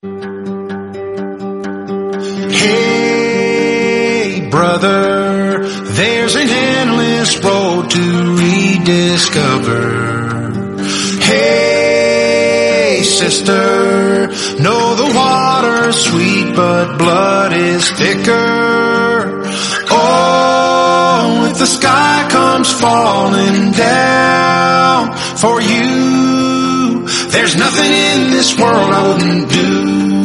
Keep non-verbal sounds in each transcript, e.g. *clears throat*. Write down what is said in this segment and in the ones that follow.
Hey, brother, there's an endless road to rediscover. Hey, sister, know the water's sweet, but blood is thicker. Oh, if the sky comes falling down for you, there's nothing in this world I wouldn't do.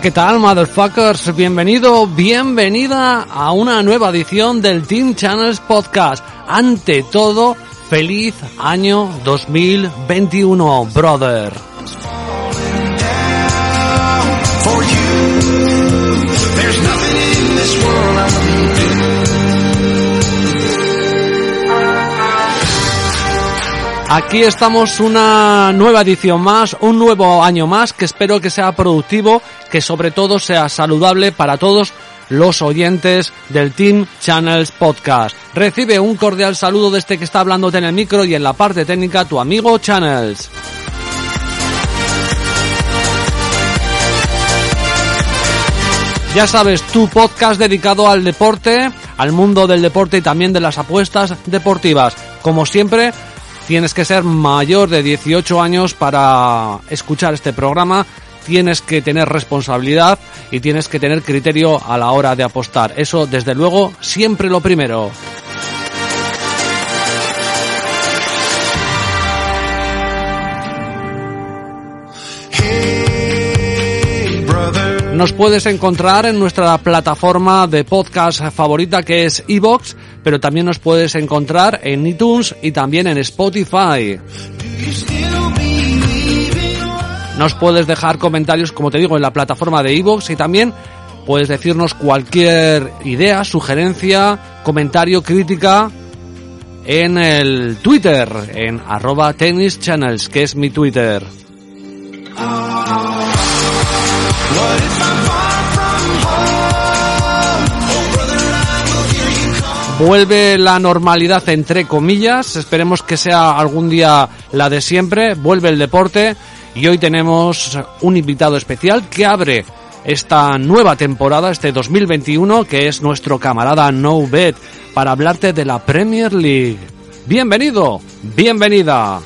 ¿Qué tal, motherfuckers? Bienvenido, bienvenida a una nueva edición del Team Channels Podcast. Ante todo, feliz año 2021, brother. Aquí estamos una nueva edición más, un nuevo año más que espero que sea productivo, que sobre todo sea saludable para todos los oyentes del Team Channels Podcast. Recibe un cordial saludo de este que está hablándote en el micro y en la parte técnica tu amigo Channels. Ya sabes, tu podcast dedicado al deporte, al mundo del deporte y también de las apuestas deportivas. Como siempre, tienes que ser mayor de 18 años para escuchar este programa, tienes que tener responsabilidad y tienes que tener criterio a la hora de apostar. Eso, desde luego, siempre lo primero. Nos puedes encontrar en nuestra plataforma de podcast favorita que es Evox, pero también nos puedes encontrar en iTunes y también en Spotify. Nos puedes dejar comentarios, como te digo, en la plataforma de Evox y también puedes decirnos cualquier idea, sugerencia, comentario, crítica en el Twitter, en arroba tennis channels, que es mi Twitter. Vuelve la normalidad entre comillas, esperemos que sea algún día la de siempre, vuelve el deporte y hoy tenemos un invitado especial que abre esta nueva temporada, este 2021, que es nuestro camarada No Bet, para hablarte de la Premier League. Bienvenido, bienvenida.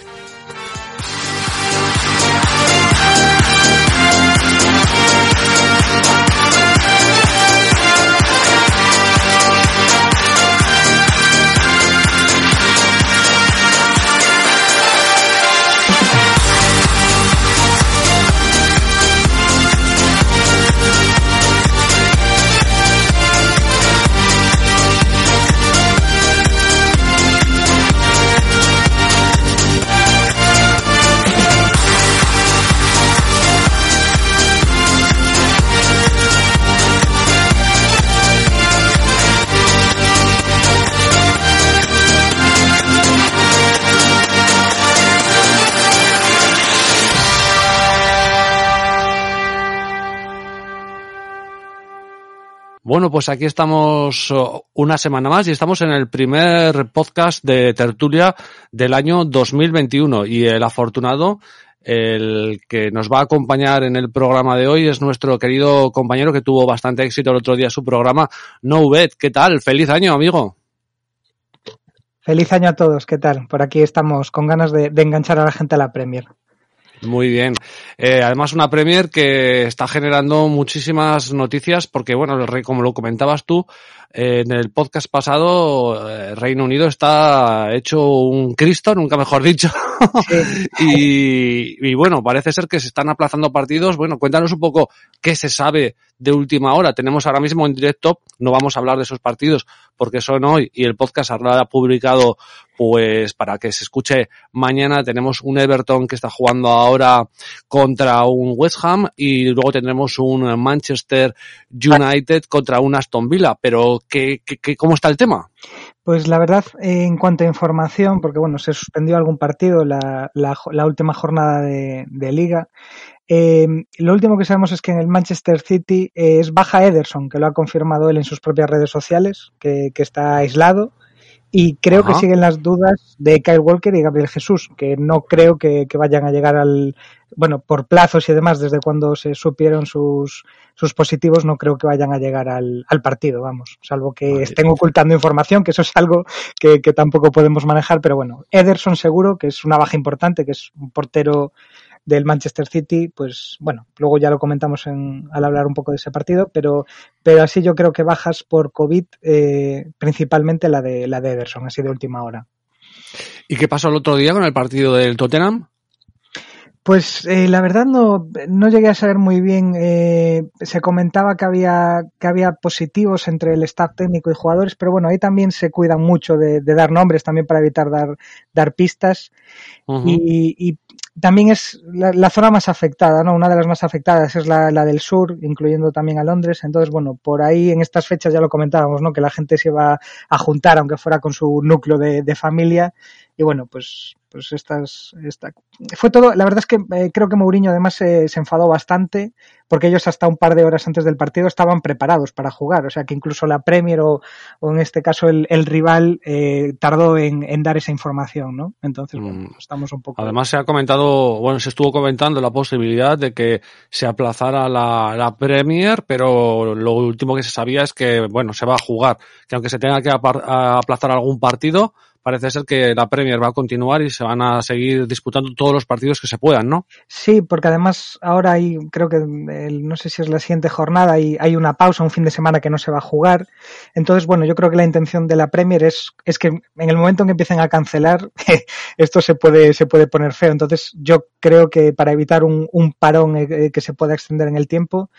Bueno, pues aquí estamos oh, una semana más y estamos en el primer podcast de tertulia del año 2021 y el afortunado, el que nos va a acompañar en el programa de hoy es nuestro querido compañero que tuvo bastante éxito el otro día su programa, No Bet. ¿Qué tal? Feliz año, amigo. Feliz año a todos, ¿qué tal? Por aquí estamos con ganas de, de enganchar a la gente a la Premier. Muy bien. Eh, además, una Premier que está generando muchísimas noticias porque, bueno, como lo comentabas tú, en el podcast pasado, eh, Reino Unido está hecho un Cristo, nunca mejor dicho. *laughs* y, y, bueno, parece ser que se están aplazando partidos. Bueno, cuéntanos un poco qué se sabe de última hora. Tenemos ahora mismo en directo, no vamos a hablar de esos partidos porque son hoy y el podcast ha publicado pues para que se escuche mañana tenemos un Everton que está jugando ahora contra un West Ham y luego tendremos un Manchester United contra un Aston Villa. Pero ¿qué, qué, cómo está el tema? Pues la verdad, en cuanto a información, porque bueno, se suspendió algún partido la, última jornada de, liga, eh, lo último que sabemos es que en el Manchester City eh, es baja Ederson, que lo ha confirmado él en sus propias redes sociales, que está aislado. Y creo Ajá. que siguen las dudas de Kyle Walker y Gabriel Jesús, que no creo que, que, vayan a llegar al, bueno, por plazos y demás, desde cuando se supieron sus, sus positivos, no creo que vayan a llegar al, al partido, vamos, salvo que estén ocultando información, que eso es algo que, que tampoco podemos manejar, pero bueno, Ederson seguro, que es una baja importante, que es un portero del Manchester City, pues bueno, luego ya lo comentamos en, al hablar un poco de ese partido, pero, pero así yo creo que bajas por COVID, eh, principalmente la de, la de Ederson, así de última hora. ¿Y qué pasó el otro día con el partido del Tottenham? Pues eh, la verdad no, no llegué a saber muy bien. Eh, se comentaba que había, que había positivos entre el staff técnico y jugadores, pero bueno, ahí también se cuidan mucho de, de dar nombres también para evitar dar, dar pistas. Uh -huh. y, y, también es la, zona más afectada, ¿no? Una de las más afectadas es la, la, del sur, incluyendo también a Londres. Entonces, bueno, por ahí en estas fechas ya lo comentábamos, ¿no? Que la gente se iba a juntar, aunque fuera con su núcleo de, de familia. Y bueno, pues pues estas, esta, fue todo, la verdad es que eh, creo que Mourinho además se, se, enfadó bastante porque ellos hasta un par de horas antes del partido estaban preparados para jugar, o sea que incluso la Premier o, o en este caso el, el rival eh, tardó en, en, dar esa información, ¿no? Entonces, bueno, mm. estamos un poco... Además se ha comentado, bueno, se estuvo comentando la posibilidad de que se aplazara la, la Premier, pero lo último que se sabía es que, bueno, se va a jugar, que aunque se tenga que aplazar algún partido, parece ser que la Premier va a continuar y se van a seguir disputando todos los partidos que se puedan, ¿no? Sí, porque además ahora hay, creo que no sé si es la siguiente jornada y hay una pausa, un fin de semana que no se va a jugar. Entonces, bueno, yo creo que la intención de la Premier es, es que en el momento en que empiecen a cancelar, *laughs* esto se puede, se puede poner feo. Entonces, yo creo que para evitar un, parón eh, que se pueda extender en el tiempo,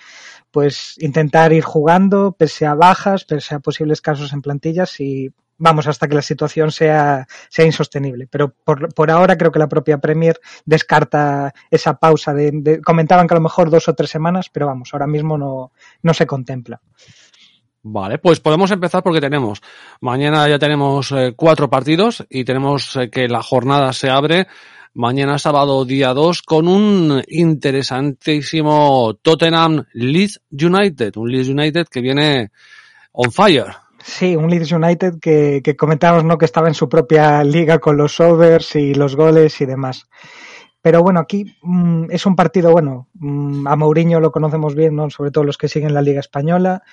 pues intentar ir jugando, pese a bajas, pese a posibles casos en plantillas y vamos, hasta que la situación sea, sea insostenible. Pero por, por, ahora creo que la propia Premier descarta esa pausa. De, de, comentaban que a lo mejor dos o tres semanas, pero vamos, ahora mismo no, no se contempla. Vale, pues podemos empezar porque tenemos, mañana ya tenemos eh, cuatro partidos y tenemos eh, que la jornada se abre mañana sábado día 2 con un interesantísimo Tottenham Leeds United, un Leeds United que viene on fire. Sí, un Leeds United que, que comentábamos ¿no? que estaba en su propia liga con los overs y los goles y demás. Pero bueno, aquí mmm, es un partido, bueno, mmm, a Mourinho lo conocemos bien, ¿no? sobre todo los que siguen la Liga Española.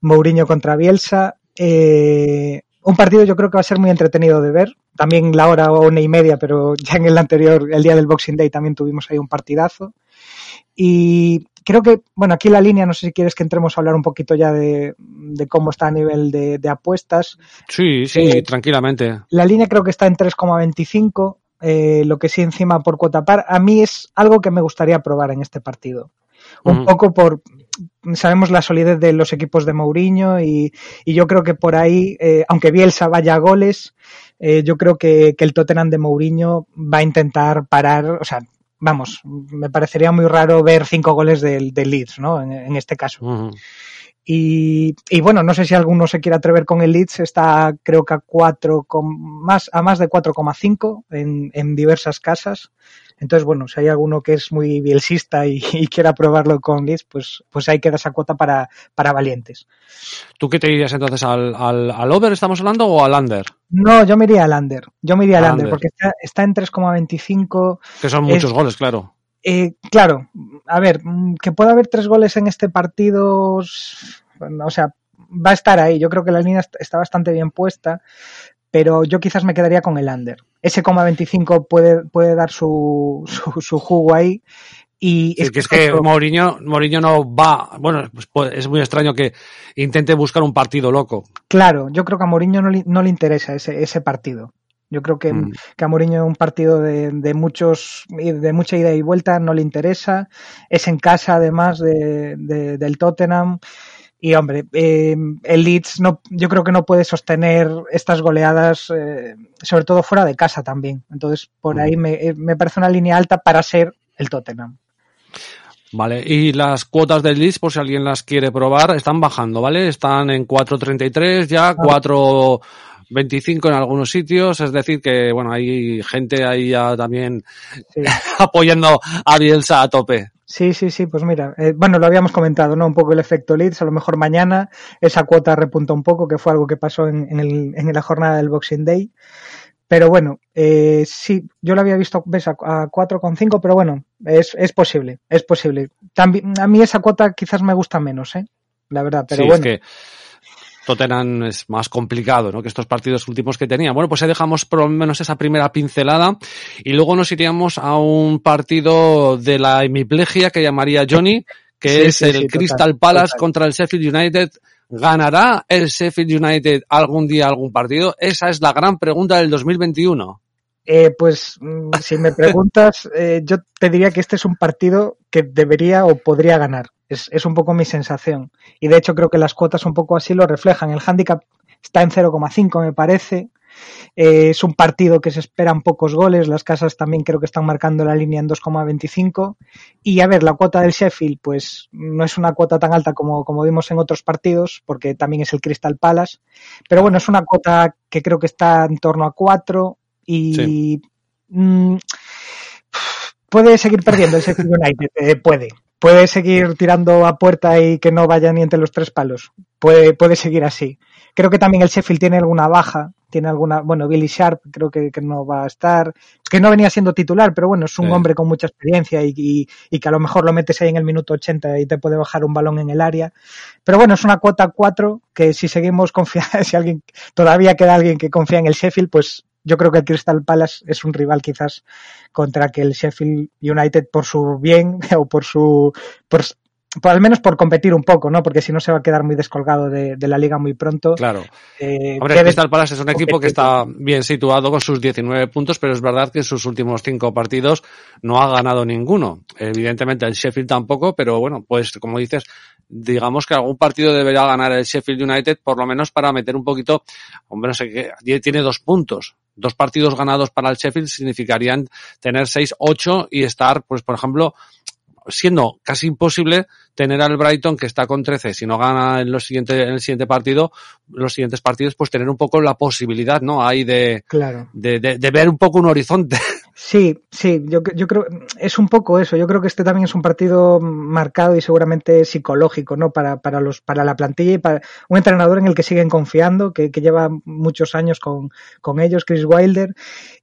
Mourinho contra Bielsa. Eh, un partido yo creo que va a ser muy entretenido de ver. También la hora o una y media, pero ya en el anterior, el día del Boxing Day, también tuvimos ahí un partidazo. Y creo que, bueno, aquí la línea, no sé si quieres que entremos a hablar un poquito ya de, de cómo está a nivel de, de apuestas. Sí, sí, eh, tranquilamente. La línea creo que está en 3,25, eh, lo que sí encima por cuota par. A mí es algo que me gustaría probar en este partido. Un uh -huh. poco por, sabemos la solidez de los equipos de Mourinho y, y yo creo que por ahí, eh, aunque Bielsa vaya a goles, eh, yo creo que, que el Tottenham de Mourinho va a intentar parar, o sea, vamos, me parecería muy raro ver cinco goles del, Leeds, ¿no? En, en este caso. Y, y, bueno, no sé si alguno se quiere atrever con el Leeds, está creo que a 4, más, a más de 4,5 en, en diversas casas. Entonces, bueno, si hay alguno que es muy bielsista y, *laughs* y quiera probarlo con Leeds, pues, pues ahí queda esa cuota para, para valientes. ¿Tú qué te dirías entonces al, al, al over, estamos hablando, o al under? No, yo me iría al under. Yo me iría al, al under, under, porque está, está en 3,25. Que son muchos es, goles, claro. Eh, claro, a ver, mm, que pueda haber tres goles en este partido, o sea, va a estar ahí. Yo creo que la línea está bastante bien puesta, pero yo quizás me quedaría con el under. Ese coma 25 puede, puede dar su, *laughs* su, su jugo ahí. Y es, que, es que Mourinho, Mourinho no va, bueno, pues es muy extraño que intente buscar un partido loco. Claro, yo creo que a Mourinho no le, no le interesa ese, ese partido. Yo creo que, mm. que a Mourinho un partido de, de, muchos, de mucha ida y vuelta no le interesa. Es en casa, además, de, de del Tottenham. Y hombre, eh, el Leeds no, yo creo que no puede sostener estas goleadas, eh, sobre todo fuera de casa también. Entonces, por ahí me, eh, me, parece una línea alta para ser el Tottenham. Vale, y las cuotas del Leeds, por si alguien las quiere probar, están bajando, ¿vale? Están en 4.33 ya, ah. 4... 25 en algunos sitios, es decir que, bueno, hay gente ahí ya también sí. *laughs* apoyando a Bielsa a tope. Sí, sí, sí, pues mira, eh, bueno, lo habíamos comentado, ¿no? Un poco el efecto Leeds, a lo mejor mañana esa cuota repunta un poco, que fue algo que pasó en, en, el, en la jornada del Boxing Day. Pero bueno, eh, sí, yo lo había visto ves, a, a 4,5, pero bueno, es, es posible, es posible. También, a mí esa cuota quizás me gusta menos, ¿eh? La verdad, pero sí, bueno. Es que Tottenham es más complicado ¿no? que estos partidos últimos que tenía. Bueno, pues ahí dejamos por lo menos esa primera pincelada y luego nos iríamos a un partido de la hemiplegia que llamaría Johnny, que sí, es sí, el sí, Crystal total, Palace total. contra el Sheffield United. ¿Ganará el Sheffield United algún día algún partido? Esa es la gran pregunta del 2021. Eh, pues mm, si me preguntas, *laughs* eh, yo te diría que este es un partido que debería o podría ganar. Es, es, un poco mi sensación. Y de hecho creo que las cuotas un poco así lo reflejan. El handicap está en 0,5 me parece. Eh, es un partido que se esperan pocos goles. Las casas también creo que están marcando la línea en 2,25. Y a ver, la cuota del Sheffield, pues no es una cuota tan alta como, como vimos en otros partidos, porque también es el Crystal Palace. Pero bueno, es una cuota que creo que está en torno a 4 y sí. mmm, puede seguir perdiendo el Sheffield United, eh, puede. Puede seguir tirando a puerta y que no vaya ni entre los tres palos. Puede, puede seguir así. Creo que también el Sheffield tiene alguna baja, tiene alguna, bueno, Billy Sharp creo que, que no va a estar, que no venía siendo titular, pero bueno, es un sí. hombre con mucha experiencia y, y, y, que a lo mejor lo metes ahí en el minuto 80 y te puede bajar un balón en el área. Pero bueno, es una cuota 4 que si seguimos confiando, *laughs* si alguien, todavía queda alguien que confía en el Sheffield, pues yo creo que el Crystal Palace es un rival quizás contra que el Sheffield United por su bien *laughs* o por su por, por al menos por competir un poco, ¿no? Porque si no se va a quedar muy descolgado de, de la liga muy pronto. Claro. Eh, Hombre, el Crystal Palace es un equipo que está bien situado con sus 19 puntos, pero es verdad que en sus últimos cinco partidos no ha ganado ninguno. Evidentemente el Sheffield tampoco, pero bueno, pues como dices, digamos que algún partido debería ganar el Sheffield United, por lo menos para meter un poquito, hombre, no sé qué, tiene dos puntos. Dos partidos ganados para el Sheffield significarían tener seis, ocho y estar, pues, por ejemplo, siendo casi imposible tener al Brighton que está con 13, si no gana en, los siguientes, en el siguiente partido, los siguientes partidos, pues tener un poco la posibilidad, ¿no? Hay de, claro. de, de, de ver un poco un horizonte. *laughs* Sí, sí, yo, yo creo, es un poco eso. Yo creo que este también es un partido marcado y seguramente psicológico, ¿no? Para, para los, para la plantilla y para un entrenador en el que siguen confiando, que, que lleva muchos años con, con ellos, Chris Wilder.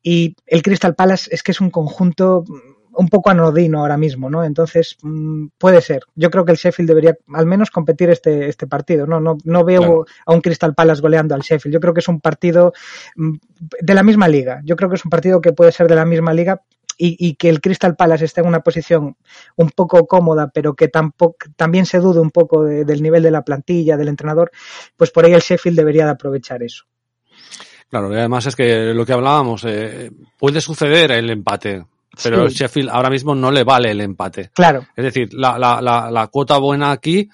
Y el Crystal Palace es que es un conjunto un poco anodino ahora mismo, ¿no? Entonces, mmm, puede ser. Yo creo que el Sheffield debería al menos competir este, este partido, ¿no? No, no veo claro. a un Crystal Palace goleando al Sheffield. Yo creo que es un partido mm, de la misma liga. Yo creo que es un partido que puede ser de la misma liga, y, y, que el Crystal Palace esté en una posición un poco cómoda, pero que tampoco, también se dude un poco de, del nivel de la plantilla, del entrenador, pues por ahí el Sheffield debería de aprovechar eso. Claro, y además es que lo que hablábamos, eh, puede suceder el empate, pero sí. Sheffield ahora mismo no le vale el empate. Claro. Es decir, la, la, la, la cuota buena aquí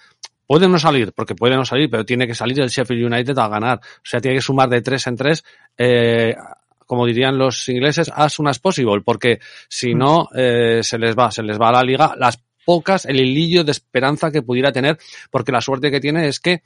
puede no salir, porque puede no salir, pero tiene que salir el Sheffield United a ganar. O sea, tiene que sumar de tres en tres, eh, como dirían los ingleses, as soon as possible, porque si no, eh, se les va, se les va a la liga las pocas, el hilillo de esperanza que pudiera tener, porque la suerte que tiene es que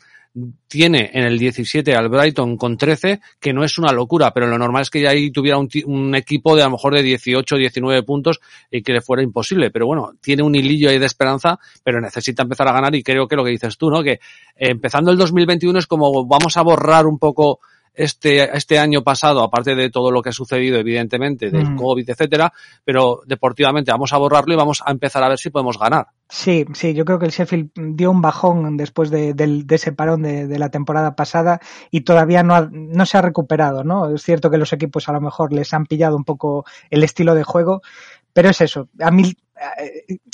tiene en el 17 al Brighton con 13, que no es una locura, pero lo normal es que ya ahí tuviera un, un, equipo de a lo mejor de 18, 19 puntos y que le fuera imposible. Pero bueno, tiene un hilillo ahí de esperanza, pero necesita empezar a ganar y creo que lo que dices tú, ¿no? Que empezando el 2021 es como vamos a borrar un poco este, este año pasado, aparte de todo lo que ha sucedido, evidentemente, del Mm. COVID, etcétera, pero deportivamente vamos a borrarlo y vamos a empezar a ver si podemos ganar. Sí, sí, yo creo que el Sheffield dio un bajón después de, de ese parón de, de la temporada pasada y todavía no, ha- no se ha recuperado, ¿no? Es cierto que los equipos a lo mejor les han pillado un poco el estilo de juego, pero es eso. A mí,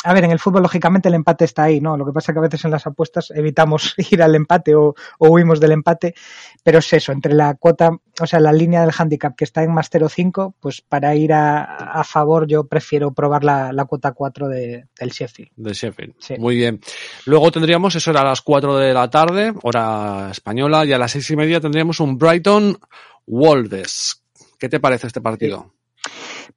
a ver, en el fútbol lógicamente el empate está ahí, ¿no? Lo que pasa es que a veces en las apuestas evitamos *laughs* ir al empate o, o huimos del empate, pero es eso, entre la cuota, o sea, la línea del handicap que está en más 0,5, pues para ir a, a favor yo prefiero probar la, la cuota 4 de, del Sheffield. De Sheffield. Sí. Muy bien. Luego tendríamos, eso era a las 4 de la tarde, hora española, y a las seis y media tendríamos un Brighton Wolves. ¿Qué te parece este partido?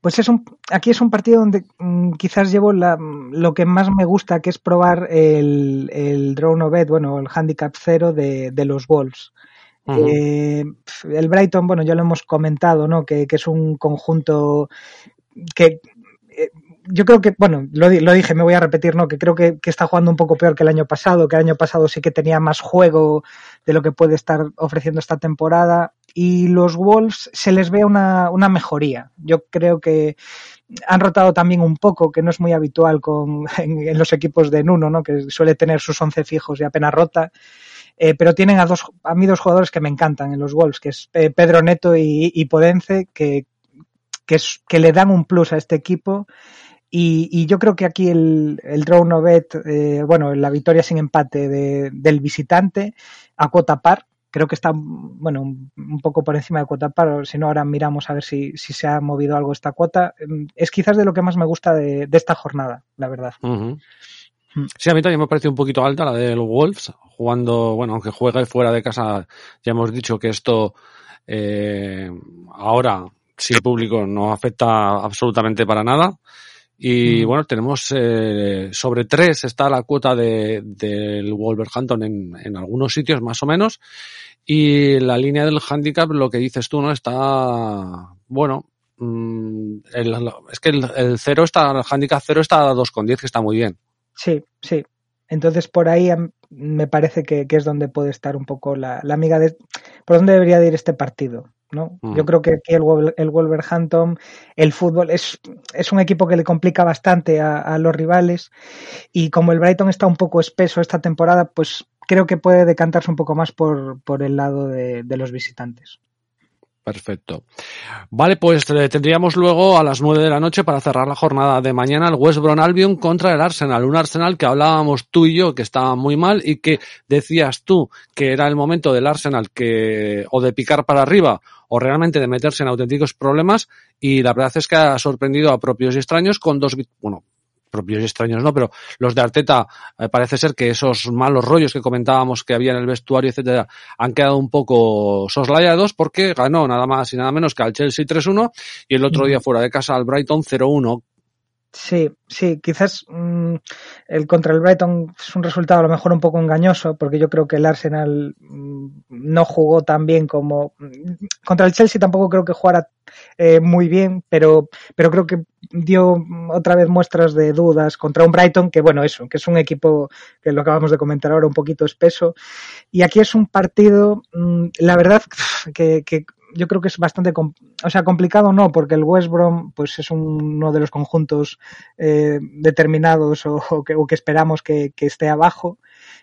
Pues es un, aquí es un partido donde mm, quizás llevo la, lo que más me gusta, que es probar el, el drone of bet, bueno, el handicap cero de, de los Wolves. Eh, el Brighton, bueno, ya lo hemos comentado, ¿no? Que, que es un conjunto que eh, yo creo que, bueno, lo, lo dije, me voy a repetir, ¿no? Que creo que, que está jugando un poco peor que el año pasado, que el año pasado sí que tenía más juego de lo que puede estar ofreciendo esta temporada. Y los Wolves se les ve una, una mejoría. Yo creo que han rotado también un poco, que no es muy habitual con, *laughs* en, los equipos de Nuno, ¿no? Que suele tener sus 11 fijos y apenas rota. Eh, pero tienen a dos, a mí dos jugadores que me encantan en los Wolves, que es eh, Pedro Neto y Podence, que, que, es, que le dan un plus a este equipo. Y, y yo creo que aquí el, el draw no bet, eh, bueno, la victoria sin empate de, del visitante a cuota par, creo que está, bueno, un, poco por encima de cuota par, si no, ahora miramos a ver si, si se ha movido algo esta cuota. Mm, Es quizás de lo que más me gusta de, de esta jornada, la verdad. Mm. Sí, a mí también me parece un poquito alta la del Wolves, jugando, bueno, aunque juegue fuera de casa, ya hemos dicho que esto eh, ahora sin público no afecta absolutamente para nada. Y Mm. bueno, tenemos eh, sobre tres está la cuota de, del Wolverhampton en, en algunos sitios más o menos. Y la línea del handicap, lo que dices tú, ¿no? Está, bueno, mm, el- es que el, el cero está, el handicap cero está a 2,10, que está muy bien. Sí, sí. Entonces por ahí am, me parece que, que es donde puede estar un poco la, la amiga de por dónde debería de ir este partido. ¿no? Mm. Yo creo que aquí el, el Wolverhampton, el fútbol, es, es un equipo que le complica bastante a, a los rivales y como el Brighton está un poco espeso esta temporada, pues creo que puede decantarse un poco más por, por el lado de, de los visitantes. Perfecto. Vale, pues eh, tendríamos luego a las nueve de la noche para cerrar la jornada de mañana el West Brom Albion contra el Arsenal. Un Arsenal que hablábamos tú y yo que estaba muy mal y que decías tú que era el momento del Arsenal que o de picar para arriba o realmente de meterse en auténticos problemas y la verdad es que ha sorprendido a propios y extraños con dos, bueno, propios y extraños no, pero los de Arteta eh, parece ser que esos malos rollos que comentábamos que había en el vestuario, etcétera, han quedado un poco soslayados porque ganó nada más y nada menos que al Chelsea 3-1 y el otro día fuera de casa al Brighton 0-1. Sí, sí, quizás mm, el contra el Brighton es un resultado a lo mejor un poco engañoso, porque yo creo que el Arsenal mm, no jugó tan bien como mm, contra el Chelsea tampoco creo que jugara eh, muy bien, pero pero creo que dio otra vez muestras de dudas contra un Brighton que bueno eso, que es un equipo que lo acabamos de comentar ahora un poquito espeso. Y aquí es un partido, la verdad *laughs* que, que yo creo que es bastante, o sea, complicado no, porque el West Brom pues es un- uno de los conjuntos eh, determinados o, o que, o que esperamos que, que esté abajo.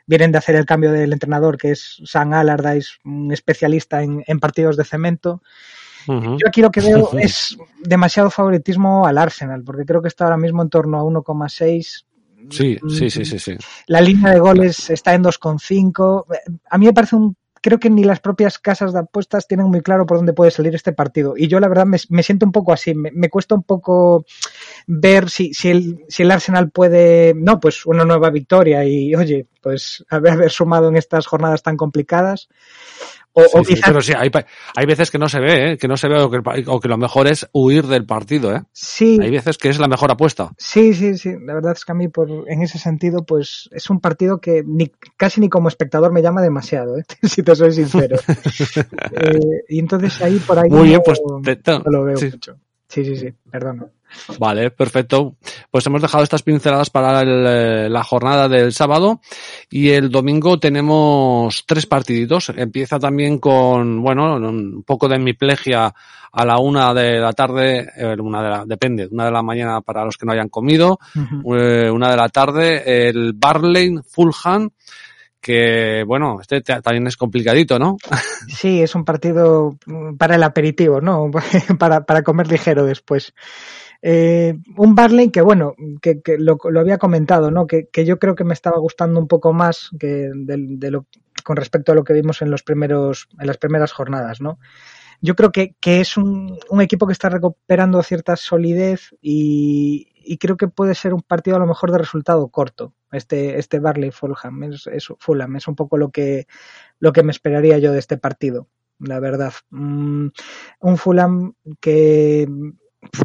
Vienen de hacer el cambio del entrenador, que es Sam Allardyce, un especialista en, en partidos de cemento. Yo aquí lo que veo *laughs* es demasiado favoritismo al Arsenal, porque creo que está ahora mismo en torno a 1,6. Sí, sí, sí, sí, sí. La línea de goles está en 2,5. A mí me parece un. Creo que ni las propias casas de apuestas tienen muy claro por dónde puede salir este partido. Y yo, la verdad, me, me siento un poco así. Me, me cuesta un poco ver si, si, el, si el Arsenal puede. No, pues una nueva victoria y, oye, pues haber, haber sumado en estas jornadas tan complicadas. O, Sí, o sí, quizás. pero sí, hay, hay veces que no se ve, ¿eh? que no se ve o que, o que lo mejor es huir del partido. ¿eh? Sí, Hay veces que es la mejor apuesta. Sí, sí, sí. La verdad es que a mí, por, en ese sentido, pues es un partido que ni, casi ni como espectador me llama demasiado, ¿eh? *laughs* si te soy sincero. *laughs* Eh, y entonces ahí por ahí Muy bien, no- pues te- te- no lo veo sí. mucho. Sí, sí, sí, perdón. Vale, perfecto. Pues hemos dejado estas pinceladas para el, eh, la jornada del sábado y el domingo tenemos tres partiditos. Empieza también con, bueno, un poco de hemiplegia a la una de la tarde, eh, una de la, depende, una de la mañana para los que no hayan comido, eh, una de la tarde, el Barley Fulham que bueno, este también es complicadito, ¿no? *laughs* Sí, es un partido para el aperitivo, ¿no? *laughs* para, para comer ligero después. Eh, un Barley que, bueno, que, lo, había comentado, ¿no? Que, que, yo creo que me estaba gustando un poco más que con respecto a lo que vimos en los primeros, en las primeras jornadas, ¿no? Yo creo que, que es un, equipo que está recuperando cierta solidez y, creo que puede ser un partido a lo mejor de resultado corto. Este, este Barley Fulham es, es, Fulham, es un poco lo que, lo que me esperaría yo de este partido, la verdad. Mm, un Fulham que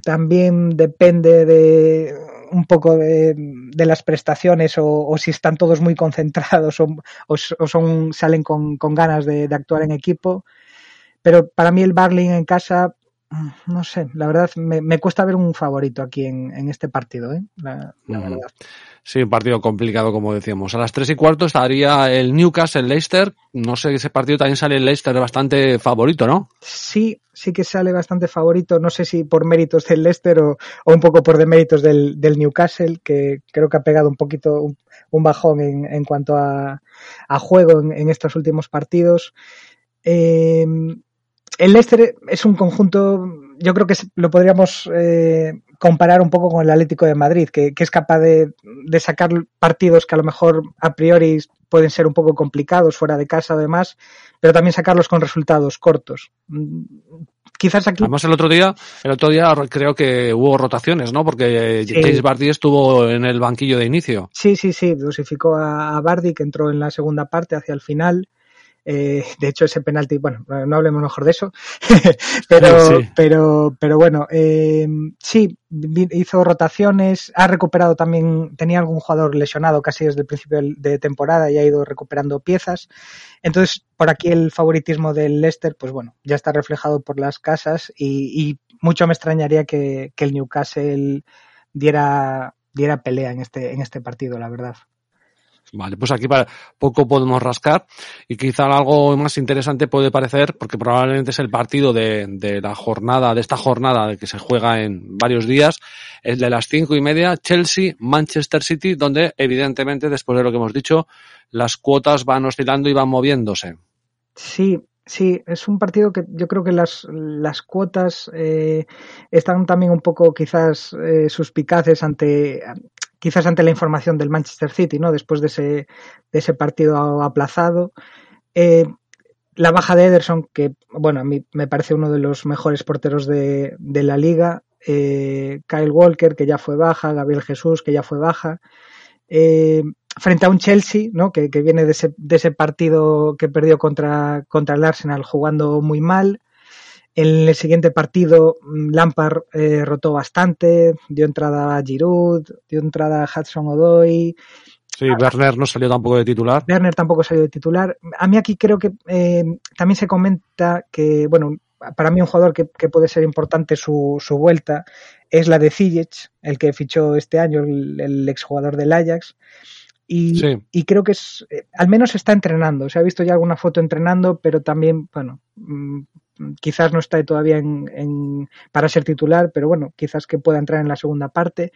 también depende de un poco de, las prestaciones o, si están todos muy concentrados o, son, salen con, ganas de, de, actuar en equipo. Pero para mí el Barley en casa, no sé, la verdad me, me cuesta ver un favorito aquí en, en este partido, ¿eh? la, la uh -huh. verdad. Sí, un partido complicado, como decíamos. A las tres y cuarto estaría el Newcastle Leicester. No sé, ese partido también sale el Leicester bastante favorito, ¿no? Sí, sí que sale bastante favorito. No sé si por méritos del Leicester o, o un poco por deméritos del, del, Newcastle, que creo que ha pegado un poquito un, un bajón en, en, cuanto a, a juego en, en, estos últimos partidos. Eh, el Leicester es un conjunto, yo creo que lo podríamos eh, comparar un poco con el Atlético de Madrid, que, que es capaz de, de, sacar partidos que a lo mejor a priori pueden ser un poco complicados fuera de casa además, pero también sacarlos con resultados cortos. Quizás aquí. Además, el otro día, el otro día creo que hubo rotaciones, ¿no? Porque sí. James Bardi estuvo en el banquillo de inicio. Sí, sí, sí. Dosificó a, a Bardi, que entró en la segunda parte hacia el final. Eh, de hecho, ese penalti, bueno, no hablemos mejor de eso, *laughs* pero, sí. pero, pero bueno, eh, sí, hizo rotaciones, ha recuperado también, tenía algún jugador lesionado casi desde el principio de temporada y ha ido recuperando piezas. Entonces, por aquí el favoritismo del Leicester, pues bueno, ya está reflejado por las casas y, y mucho me extrañaría que, que el Newcastle diera, diera pelea en este, en este partido, la verdad. Vale, pues aquí para poco podemos rascar y quizá algo más interesante puede parecer, porque probablemente es el partido de, de la jornada, de esta jornada que se juega en varios días, el de las cinco y media, Chelsea, Manchester City, donde evidentemente, después de lo que hemos dicho, las cuotas van oscilando y van moviéndose. Sí, Sí, es un partido que yo creo que las, las cuotas eh, están también un poco quizás eh, suspicaces ante quizás ante la información del Manchester City, ¿no? Después de ese, de ese partido aplazado. Eh, la baja de Ederson, que, bueno, a mí me parece uno de los mejores porteros de, de la liga. Eh, Kyle Walker, que ya fue baja. Gabriel Jesús, que ya fue baja. Eh, frente a un Chelsea, ¿no? Que, que viene de ese, de ese, partido que perdió contra, contra el Arsenal jugando muy mal. En el siguiente partido, Lampard eh, rotó bastante, dio entrada a Giroud, dio entrada a Hudson Odoi. Sí, Werner no salió tampoco de titular. Werner tampoco salió de titular. A mí aquí creo que eh, también se comenta que, bueno, para mí un jugador que, que puede ser importante su, su, vuelta es la de Ziyech, el que fichó este año, el, el exjugador del Ajax. Y, sí. y, creo que es, eh, al menos está entrenando. Se ha visto ya alguna foto entrenando, pero también, bueno, mmm, quizás no está todavía en, para ser titular, pero bueno, quizás que pueda entrar en la segunda parte.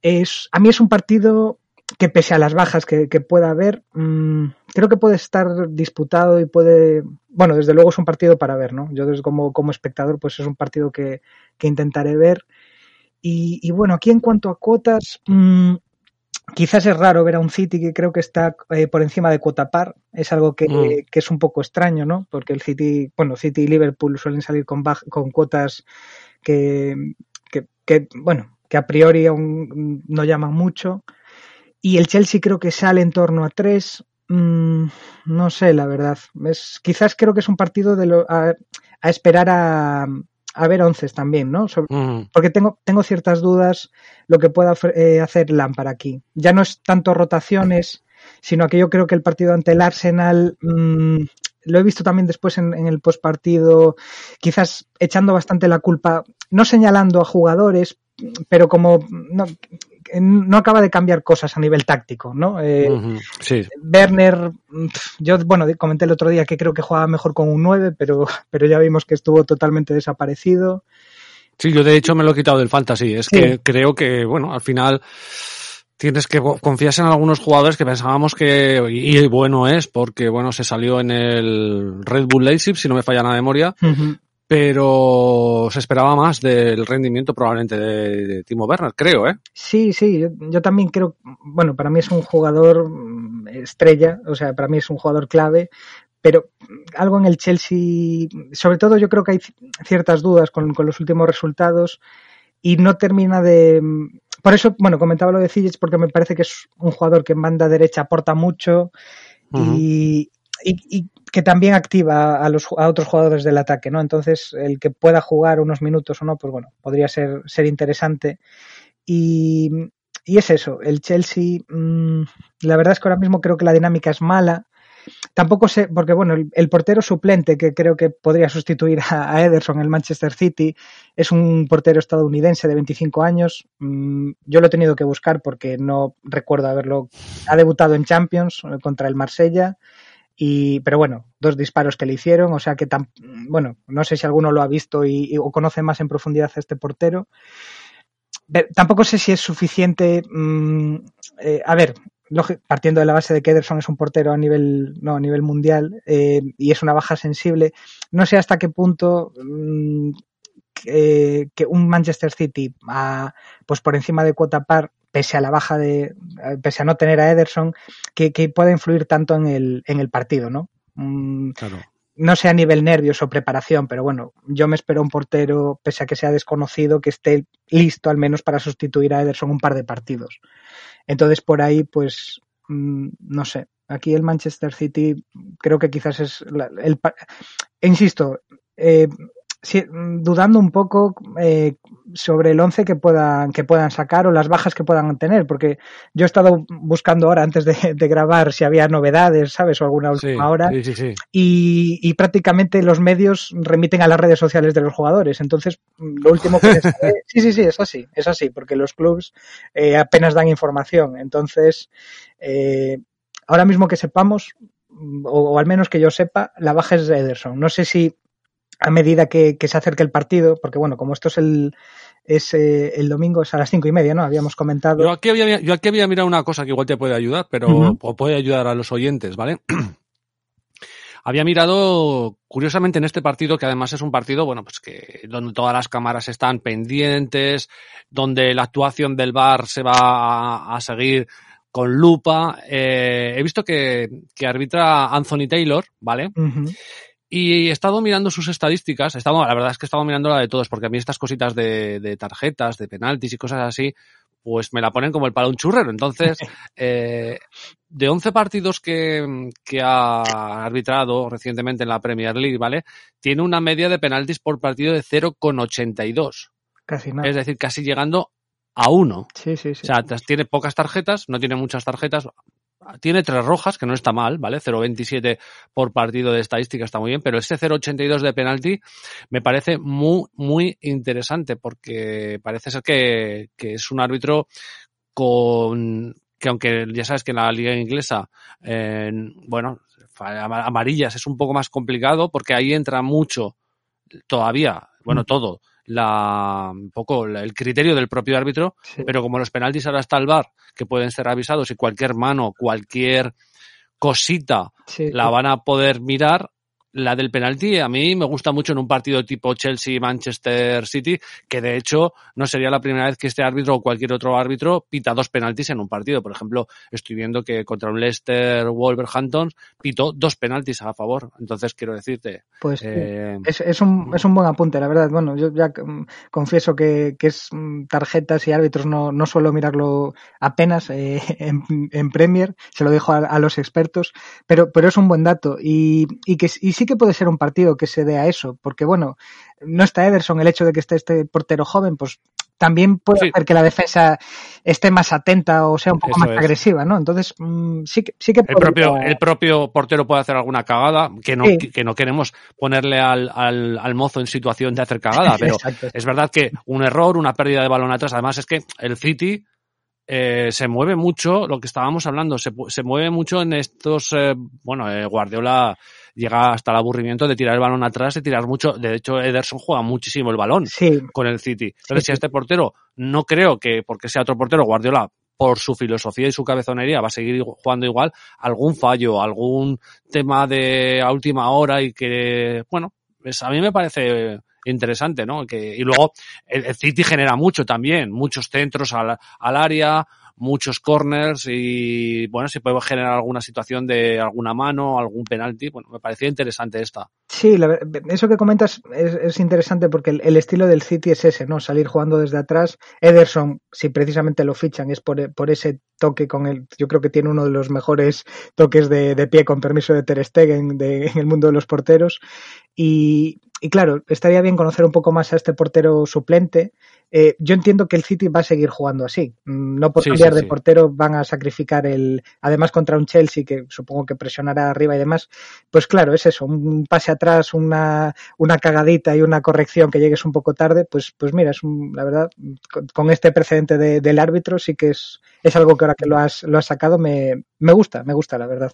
Es, a mí es un partido que pese a las bajas que, pueda haber, mmm, creo que puede estar disputado y puede, bueno, desde luego es un partido para ver, ¿no? Yo desde como, como espectador, pues es un partido que, que intentaré ver. Y, bueno, aquí en cuanto a cuotas, mmm, quizás es raro ver a un City que creo que está eh, por encima de cuota par. Es algo que, mm. que, es un poco extraño, ¿no? Porque el City, bueno, City y Liverpool suelen salir con, con cuotas que, que, que, bueno, que a priori aún no llaman mucho. Y el Chelsea creo que sale en torno a tres. Mm, no sé, la verdad. Es, quizás creo que es un partido de lo, a, a esperar a, a ver once también, ¿no? Sobre. Porque tengo, tengo ciertas dudas lo que pueda eh, hacer Lampard aquí. Ya no es tanto rotaciones, sino que yo creo que el partido ante el Arsenal mmm, lo he visto también después en, en el postpartido, quizás echando bastante la culpa, no señalando a jugadores, pero como no, no acaba de cambiar cosas a nivel táctico, ¿no? Eh, Sí, Werner, yo, bueno, comenté el otro día que creo que jugaba mejor con un 9, pero, pero ya vimos que estuvo totalmente desaparecido. Sí, yo de hecho me lo he quitado del fantasy. Es Sí. que creo que, bueno, al final tienes que confiarse en algunos jugadores que pensábamos que, y bueno es, porque bueno, se salió en el Red Bull Leipzig, si no me falla la memoria, pero se esperaba más del rendimiento probablemente de, de Timo Werner, creo, ¿eh? Sí, sí, yo, yo también creo, bueno, para mí es un jugador mm, estrella, o sea, para mí es un jugador clave, pero algo en el Chelsea, sobre todo yo creo que hay ci- ciertas dudas con, con los últimos resultados y no termina de... Por eso, bueno, comentaba lo de Ziyech porque me parece que es un jugador que en banda derecha aporta mucho y, y, y que también activa a, los, a otros jugadores del ataque, ¿no? Entonces, el que pueda jugar unos minutos o no, pues bueno, podría ser, ser interesante. Y, es eso, el Chelsea, mmm, la verdad es que ahora mismo creo que la dinámica es mala. Tampoco sé, porque bueno, el, portero suplente que creo que podría sustituir a, a, Ederson el Manchester City es un portero estadounidense de 25 años. Mm, yo lo he tenido que buscar porque no recuerdo haberlo. Ha debutado en Champions eh, contra el Marsella. Y, pero bueno, dos disparos que le hicieron, o sea que tan, bueno, no sé si alguno lo ha visto y, o conoce más en profundidad a este portero. Pero tampoco sé si es suficiente. Mmm, eh, a ver, partiendo de la base de que Ederson es un portero a nivel, no, a nivel mundial eh, y es una baja sensible, no sé hasta qué punto mmm, que, un Manchester City a, pues por encima de cuota par pese a la baja de, pese a no tener a Ederson, que, que pueda influir tanto en el, en el partido, ¿no? Mm, claro. No sé a nivel nervios o preparación, pero bueno, yo me espero un portero, pese a que sea desconocido, que esté listo al menos para sustituir a Ederson un par de partidos. Entonces, por ahí, pues, mmm, no sé. Aquí el Manchester City creo que quizás es la, el, insisto, eh, si, dudando un poco eh, sobre el 11 que puedan, que puedan sacar o las bajas que puedan tener, porque yo he estado buscando ahora antes de, de grabar si había novedades, ¿sabes? O alguna última sí, hora. Sí, sí, sí. Y, y, prácticamente los medios remiten a las redes sociales de los jugadores. Entonces, lo último que les *laughs* sí, sí, sí, es así, es así, porque los clubs eh, apenas dan información. Entonces, eh, ahora mismo que sepamos, o, o, al menos que yo sepa, la baja es de Ederson. No sé si a medida que, que, se acerque el partido, porque bueno, como esto es el, es eh, el domingo, es a las cinco y media, ¿no? Habíamos comentado. Yo aquí había, yo aquí había mirado una cosa que igual te puede ayudar, pero uh -huh. o puede ayudar a los oyentes, ¿vale? *clears throat* había mirado, curiosamente, en este partido, que además es un partido, bueno, pues que donde todas las cámaras están pendientes, donde la actuación del VAR se va a, a seguir con lupa. Eh, he visto que, que arbitra Anthony Taylor, ¿vale? Uh -huh. Y he estado mirando sus estadísticas, he estado, la verdad es que he estado mirando la de todos, porque a mí estas cositas de, de tarjetas, de penaltis y cosas así, pues me la ponen como el para un churrero. Entonces, *laughs* eh, de 11 partidos que, que, ha arbitrado recientemente en la Premier League, ¿vale? Tiene una media de penaltis por partido de 0,82. Casi nada. Es decir, casi llegando a uno. Sí, sí, sí. O sea, tiene pocas tarjetas, no tiene muchas tarjetas, tiene tres rojas, que no está mal, ¿vale? 0,27 por partido de estadística está muy bien, pero ese 0,82 de penalti me parece muy, muy interesante porque parece ser que, que es un árbitro con que aunque ya sabes que en la liga inglesa, eh, bueno, amarillas es un poco más complicado porque ahí entra mucho todavía, bueno, todo, la un poco el criterio del propio árbitro, sí. pero como los penaltis ahora está el VAR, que pueden ser avisados y cualquier mano, cualquier cosita sí, la van a poder mirar, la del penalti a mí me gusta mucho en un partido tipo Chelsea-Manchester City, que de hecho no sería la primera vez que este árbitro o cualquier otro árbitro pita dos penaltis en un partido. Por ejemplo, estoy viendo que contra un Leicester Wolverhampton pitó dos penaltis a favor. Entonces quiero decirte. Pues eh, es, es, un, es un buen apunte, la verdad. Bueno, yo ya confieso que, que es mm, tarjetas y árbitros no, no suelo mirarlo apenas eh, *laughs* en, en, Premier, se lo dejo a, a, los expertos, pero, pero es un buen dato y, y que y sí que puede ser un partido que se dé a eso, porque bueno, no está Ederson, el hecho de que esté este portero joven, pues también puede Sí. hacer que la defensa esté más atenta o sea un poco Eso más es. agresiva, ¿no? Entonces, mm, sí que, sí que El podría- propio, el propio portero puede hacer alguna cagada, que no, Sí. que no queremos ponerle al, al, al mozo en situación de hacer cagada, *laughs* pero es verdad que un error, una pérdida de balón atrás, además es que el City eh, se mueve mucho, lo que estábamos hablando, se, se mueve mucho en estos, eh, bueno, eh, Guardiola llega hasta el aburrimiento de tirar el balón atrás, de tirar mucho, de hecho Ederson juega muchísimo el balón Sí, con el City. Entonces, Sí, si a este portero no creo que porque sea otro portero, Guardiola, por su filosofía y su cabezonería, va a seguir jugando igual, algún fallo, algún tema de a última hora y que, bueno, pues a mí me parece interesante, ¿no? Y luego el, City genera mucho también, muchos centros al, al área, muchos corners y, bueno, si puede generar alguna situación de alguna mano, algún penalti, bueno, me parecía interesante esta. Sí, la eso que comentas es, es interesante porque el, estilo del City es ese, ¿no? Salir jugando desde atrás. Ederson, si precisamente lo fichan, es por, por ese toque con el, yo creo que tiene uno de los mejores toques de, de pie con permiso de Ter Stegen en el mundo de los porteros. Y, y claro, estaría bien conocer un poco más a este portero suplente. Eh, yo entiendo que el City va a seguir jugando así. Mm, No por Sí, cambiar sí, de sí. portero van a sacrificar el, además contra un Chelsea que supongo que presionará arriba y demás. Pues claro, es eso, un pase atrás, una, una cagadita y una corrección que llegues un poco tarde, pues, pues mira, es un- la verdad, con, con este precedente de- del árbitro sí que es, es algo que ahora que lo has, lo has sacado me, me gusta, me gusta, la verdad.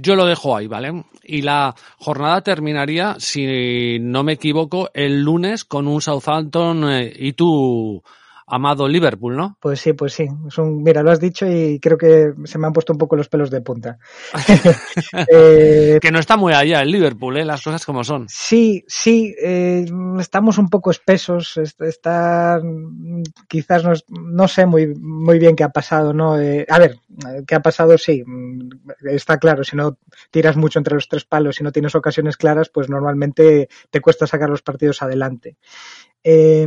Yo lo dejo ahí, ¿vale? Y la jornada terminaría, si no me equivoco, el lunes con un Southampton eh, y tu amado Liverpool, ¿no? Pues sí, pues sí. Es un, mira, lo has dicho y creo que se me han puesto un poco los pelos de punta. *laughs* Eh, Que no está muy allá el Liverpool, ¿eh? Las cosas como son. Sí, sí, eh, estamos un poco espesos. est- Está, quizás no, no sé muy, muy bien qué ha pasado, ¿no? Eh, a ver, qué ha pasado, sí, mm, está claro. Si no tiras mucho entre los tres palos y no tienes ocasiones claras, pues normalmente te cuesta sacar los partidos adelante. Eh,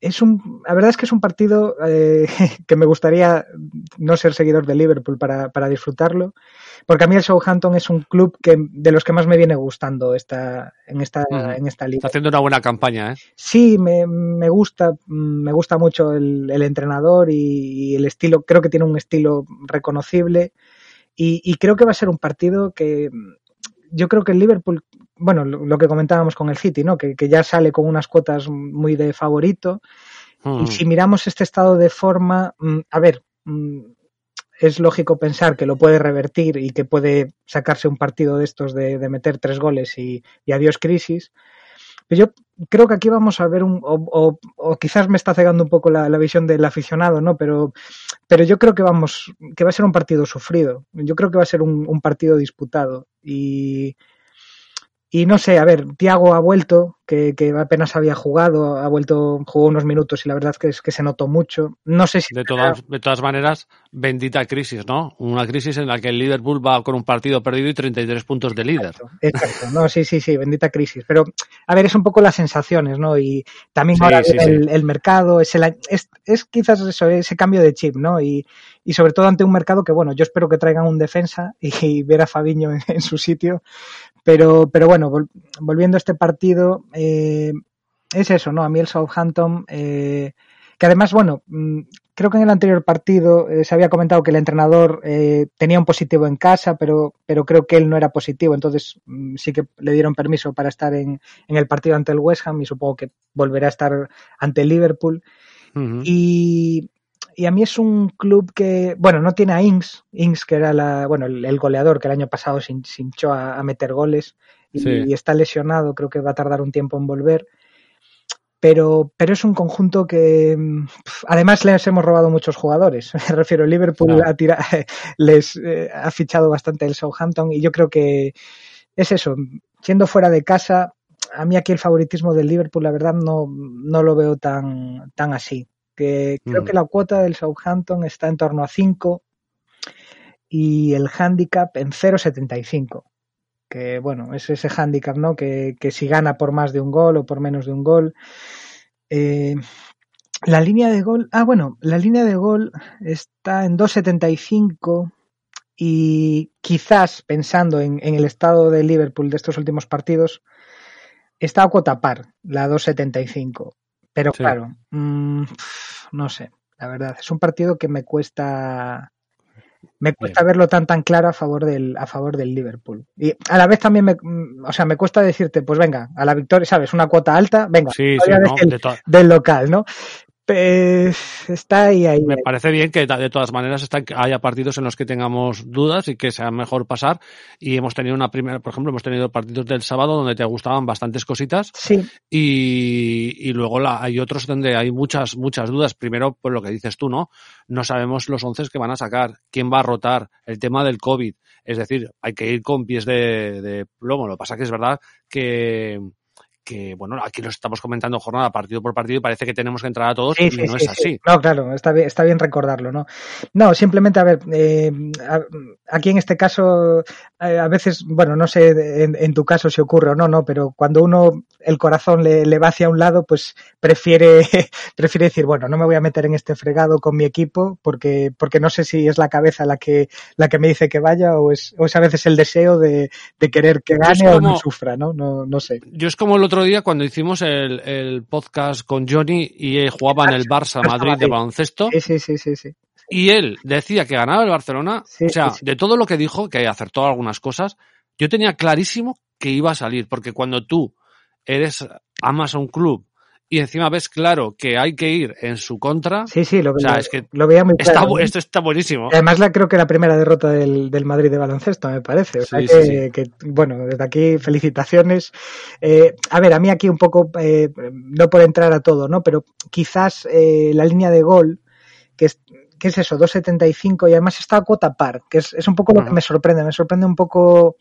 es un, la verdad es que es un partido eh, *laughs* que me gustaría no ser seguidor de Liverpool para, para disfrutarlo, porque a mí el Southampton es un club que de los que más me viene gustando esta, en esta, en esta Está liga. haciendo una buena campaña, ¿eh? Sí, me, me gusta, mm, me gusta mucho el, el entrenador y, y el estilo, creo que tiene un estilo reconocible y, y creo que va a ser un partido que yo creo que el Liverpool, bueno, lo, lo que comentábamos con el City, ¿no? Que, que ya sale con unas cuotas muy de favorito. Y si miramos este estado de forma, mm, a ver, mm, es lógico pensar que lo puede revertir y que puede sacarse un partido de estos de, de meter tres goles y, y adiós crisis. Pero yo creo que aquí vamos a ver un, o quizás me está cegando un poco la, la visión del aficionado, ¿no? Pero, pero yo creo que vamos, que va a ser un partido sufrido. Yo creo que va a ser un, un partido disputado. Y, y no sé, a ver, Tiago ha vuelto, que, que apenas había jugado, ha vuelto, jugó unos minutos y la verdad es que se notó mucho. No sé si De todas, de todas maneras, bendita crisis, ¿no? Una crisis en la que el Liverpool va con un partido perdido y 33 puntos de líder. Exacto, exacto. No, sí, sí, sí, bendita crisis. Pero, a ver, es un poco las sensaciones, ¿no? Y también Sí, ahora sí, viene sí. el, el mercado, es, el- es, es quizás eso, ese cambio de chip, ¿no? Y, y sobre todo ante un mercado que, bueno, yo espero que traigan un defensa y, ver a Fabiño en, en su sitio. Pero, pero bueno, vol- volviendo a este partido, eh, es eso, ¿no? A mí el Southampton, eh, que además, bueno, mm, creo que en el anterior partido eh, se había comentado que el entrenador tenía un positivo en casa, pero, pero creo que él no era positivo, entonces mm, sí que le dieron permiso para estar en, en el partido ante el West Ham y supongo que volverá a estar ante el Liverpool. Y, y a mí es un club que, bueno, no tiene a Ings, Ings que era la, bueno, el, el goleador que el año pasado se, hin- se hinchó a, a meter goles y, Sí. y está lesionado, creo que va a tardar un tiempo en volver. Pero, pero es un conjunto que además les hemos robado muchos jugadores. *laughs* Me refiero, Liverpool ha, *laughs* les eh, ha fichado bastante el Southampton y yo creo que es eso, siendo fuera de casa, a mí aquí el favoritismo del Liverpool, la verdad, no, no lo veo tan, tan así. Que creo Mm. que la cuota del Southampton está en torno a 5 y el handicap en 0,75. Que bueno, es ese handicap, ¿no? Que, que si gana por más de un gol o por menos de un gol. Eh, la línea de gol, ah, bueno, la línea de gol está en 2,75 y quizás pensando en, en el estado de Liverpool de estos últimos partidos, está a cuota par, la 2,75. Pero Sí. claro, mm, no sé, la verdad, es un partido que me cuesta me cuesta verlo tan tan claro a favor del a favor del Liverpool. Y a la vez también me o sea, me cuesta decirte, pues venga, a la victoria, ¿sabes? Una cuota alta, venga, Sí, sí, no, del, de del local, ¿no? Pues está ahí ahí. me parece bien que de todas maneras está- haya partidos en los que tengamos dudas y que sea mejor pasar. Y hemos tenido una primera, por ejemplo, hemos tenido partidos del sábado donde te gustaban bastantes cositas Sí, y, y luego la, hay otros donde hay muchas, muchas dudas. Primero, pues lo que dices tú, ¿no? No sabemos los once que van a sacar, quién va a rotar, el tema del COVID. Es decir, hay que ir con pies de, de plomo. Lo que pasa que es verdad que, que, bueno, aquí lo estamos comentando jornada partido por partido y parece que tenemos que entrar a todos Sí, y sí, no sí, es así. sí. No, claro, está bien, está bien recordarlo, ¿no? No, simplemente, a ver, eh, aquí en este caso, eh, a veces, bueno, no sé en, en tu caso si ocurre o no, no, pero cuando uno el corazón le, le va hacia un lado, pues prefiere, *laughs* prefiere decir, bueno, no me voy a meter en este fregado con mi equipo porque, porque no sé si es la cabeza la que, la que me dice que vaya o es, o es a veces el deseo de, de querer que gane o no sufra, ¿no? No, no sé. Yo es como el otro día cuando hicimos el, el podcast con Johnny y eh, jugaba en el Barça Madrid de baloncesto Sí, sí, sí, sí, sí. y él decía que ganaba el Barcelona. Sí, o sea, sí, sí. de todo lo que dijo, que acertó algunas cosas, yo tenía clarísimo que iba a salir, porque cuando tú eres amas a un club y encima ves claro que hay que ir en su contra, Sí, sí, lo, O sea, lo- es que lo veía muy está, claro. ¿no? esto está buenísimo. Además, la, creo que la primera derrota del, del Madrid de baloncesto, me parece. O sea Sí, que, sí, que, bueno, desde aquí felicitaciones. Eh, a ver, a mí aquí un poco, eh, no por entrar a todo, ¿no? Pero quizás eh, la línea de gol, que es, ¿qué es eso? 2.75 y además está a cuota par, que es, es un poco lo que me sorprende. Me sorprende un poco.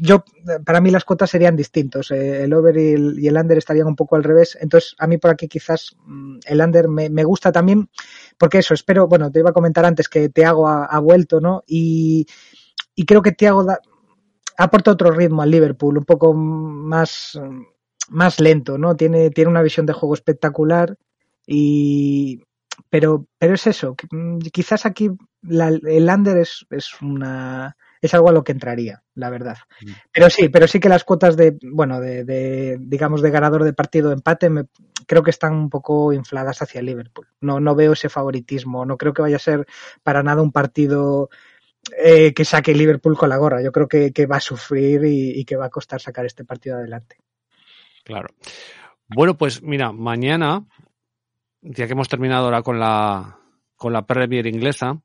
Yo, para mí las cuotas serían distintos. eh, el over y el, y el under estarían un poco al revés. Entonces, a mí por aquí quizás mm, el under me, me gusta también porque eso, espero, bueno, te iba a comentar antes que Thiago ha, ha vuelto, ¿no? Y, y creo que Thiago aporta otro ritmo al Liverpool, un poco más, más lento, ¿no? Tiene, tiene una visión de juego espectacular y pero, pero es eso, mm, quizás aquí el under es, es una es algo a lo que entraría, la verdad. Mm. Pero sí, pero sí que las cuotas de, bueno, de, de digamos de ganador de partido empate me, creo que están un poco infladas hacia Liverpool. No, no veo ese favoritismo, no creo que vaya a ser para nada un partido eh, que saque Liverpool con la gorra. Yo creo que, que va a sufrir y, y que va a costar sacar este partido adelante. Claro. Bueno, pues mira, mañana, ya que hemos terminado ahora con la, con la Premier inglesa,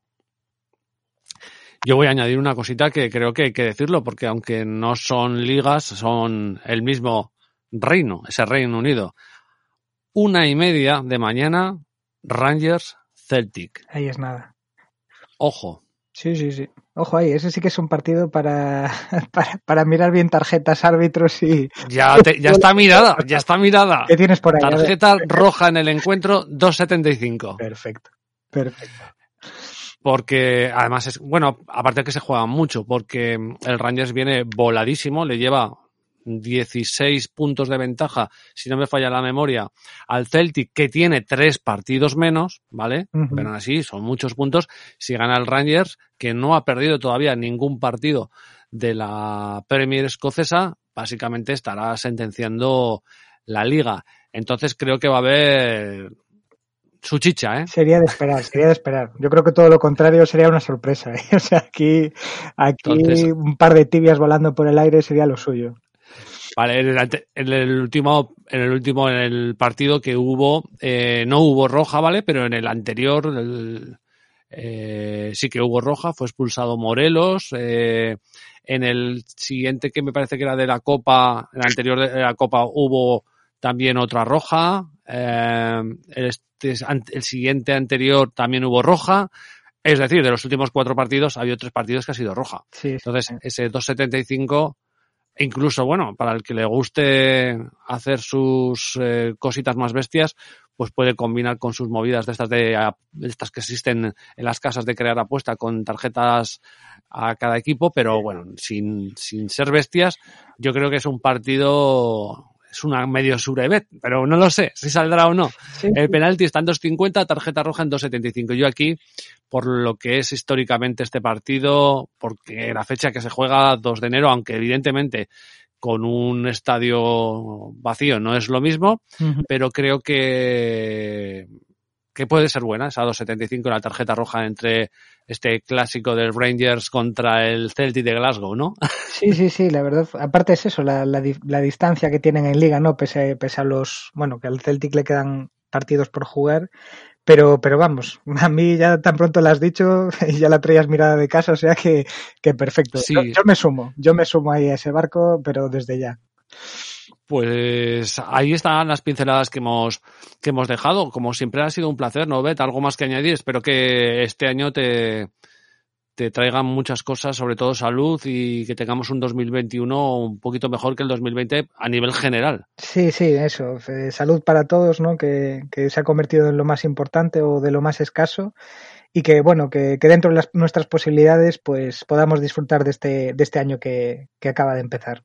yo voy a añadir una cosita que creo que hay que decirlo, porque aunque no son ligas, son el mismo reino, ese Reino Unido. Una y media de mañana, Rangers Celtic. Ahí es nada. Ojo, Sí, sí, sí. Ojo ahí, ese sí que es un partido para, *laughs* para, para mirar bien tarjetas, árbitros y... ya, te- ya está mirada, ya está mirada. ¿Qué tienes por ahí? Tarjeta roja en el encuentro, 2.75. Perfecto, perfecto. Porque además es, bueno, aparte de que se juega mucho, porque el Rangers viene voladísimo, le lleva 16 puntos de ventaja, si no me falla la memoria, al Celtic, que tiene tres partidos menos, ¿vale? Ujú. Pero aún así, son muchos puntos. Si gana el Rangers, que no ha perdido todavía ningún partido de la Premier escocesa, básicamente estará sentenciando la liga. Entonces creo que va a haber su chicha, ¿eh? Sería de esperar, sería de esperar. Yo creo que todo lo contrario sería una sorpresa. ¿eh? *laughs* O sea, aquí, aquí Entonces- un par de tibias volando por el aire sería lo suyo. Vale, en el, ante- en el último, en el último, en el partido que hubo, eh, no hubo roja, ¿vale? Pero en el anterior, el- eh, sí que hubo roja, fue expulsado Morelos. eh, en el siguiente, que me parece que era de la Copa, en el anterior de la Copa hubo también otra roja. eh, este, el siguiente anterior también hubo roja. Es decir, de los últimos cuatro partidos, había tres partidos que ha sido roja. Sí, sí, Entonces, ese 275, incluso, bueno, para el que le guste hacer sus eh, cositas más bestias, pues puede combinar con sus movidas de estas de estas que existen en las casas de crear apuesta con tarjetas a cada equipo, pero bueno, sin, sin ser bestias, yo creo que es un partido, es una medio surebet, pero no lo sé si saldrá o no. Sí, El penalti está en 2.50, tarjeta roja en 2.75. Yo aquí, por lo que es históricamente este partido, porque la fecha que se juega 2 de enero, aunque evidentemente con un estadio vacío no es lo mismo, pero creo que, que puede ser buena esa 2.75 la tarjeta roja entre este clásico del Rangers contra el Celtic de Glasgow, ¿no? *laughs* Sí, sí, sí, la verdad. Aparte es eso, la, la, di- la distancia que tienen en liga, ¿no? Pese, pese a los, bueno, que al Celtic le quedan partidos por jugar. Pero, pero vamos, a mí ya tan pronto lo has dicho *laughs* y ya la traías mirada de casa, o sea que, que perfecto. Sí. Yo, yo me sumo, yo me sumo ahí a ese barco, pero desde ya. Pues ahí están las pinceladas que hemos, que hemos dejado. Como siempre ha sido un placer, ¿no, Bet? Algo más que añadir. Espero que este año te, te traigan muchas cosas, sobre todo salud y que tengamos un 2021 un poquito mejor que el 2020 a nivel general. Sí, sí, eso. eh, salud para todos, ¿no? Que, que se ha convertido en lo más importante o de lo más escaso. Y que, bueno, que, que dentro de las, nuestras posibilidades, pues podamos disfrutar de este, de este año que, que acaba de empezar.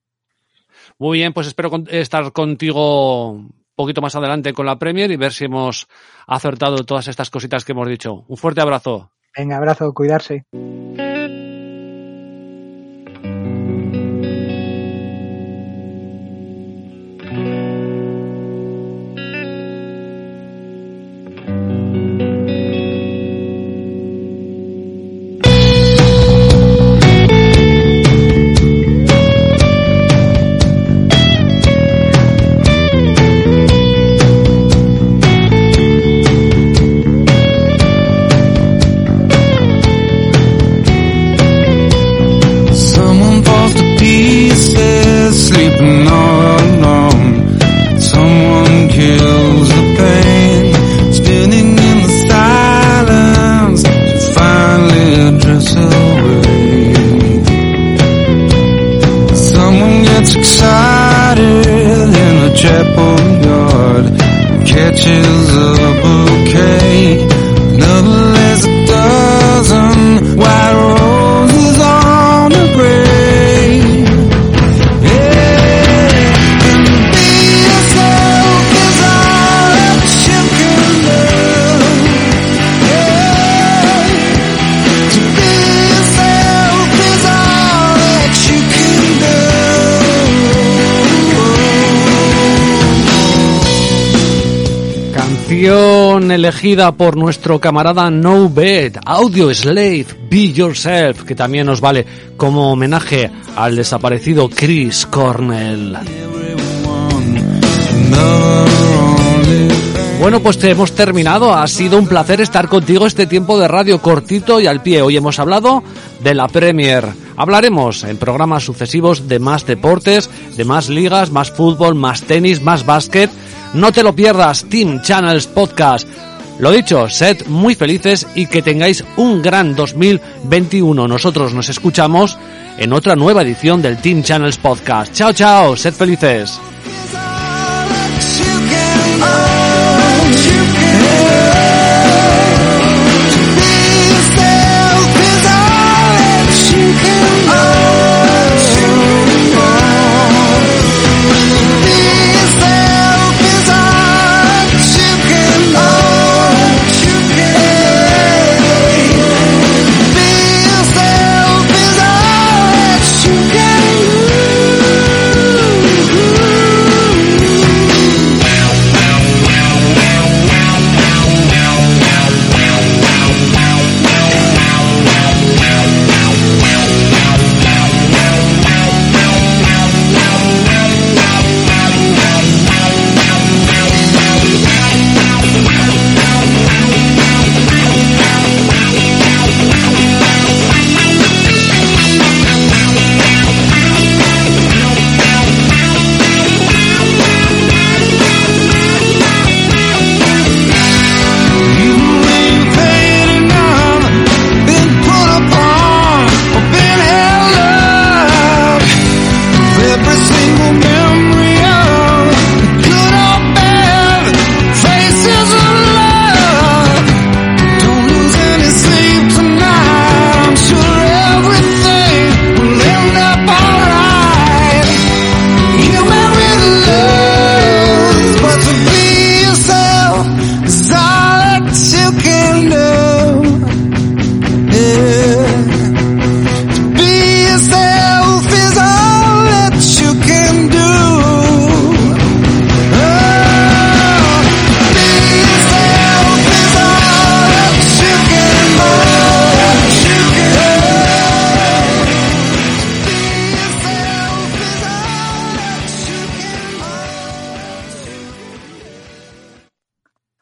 Muy bien, pues espero con- estar contigo un poquito más adelante con la Premier y ver si hemos acertado todas estas cositas que hemos dicho. Un fuerte abrazo. Venga, abrazo, cuidarse. Canción elegida por nuestro camarada No Bed, Audio Slave, Be Yourself, que también nos vale como homenaje al desaparecido Chris Cornell. Bueno, pues te hemos terminado. Ha sido un placer estar contigo este tiempo de radio cortito y al pie. Hoy hemos hablado de la Premier. Hablaremos en programas sucesivos de más deportes, de más ligas, más fútbol, más tenis, más básquet. No te lo pierdas, Team Channels Podcast. Lo dicho, sed muy felices y que tengáis un gran 2021. Nosotros nos escuchamos en otra nueva edición del Team Channels Podcast. Chao, chao, sed felices.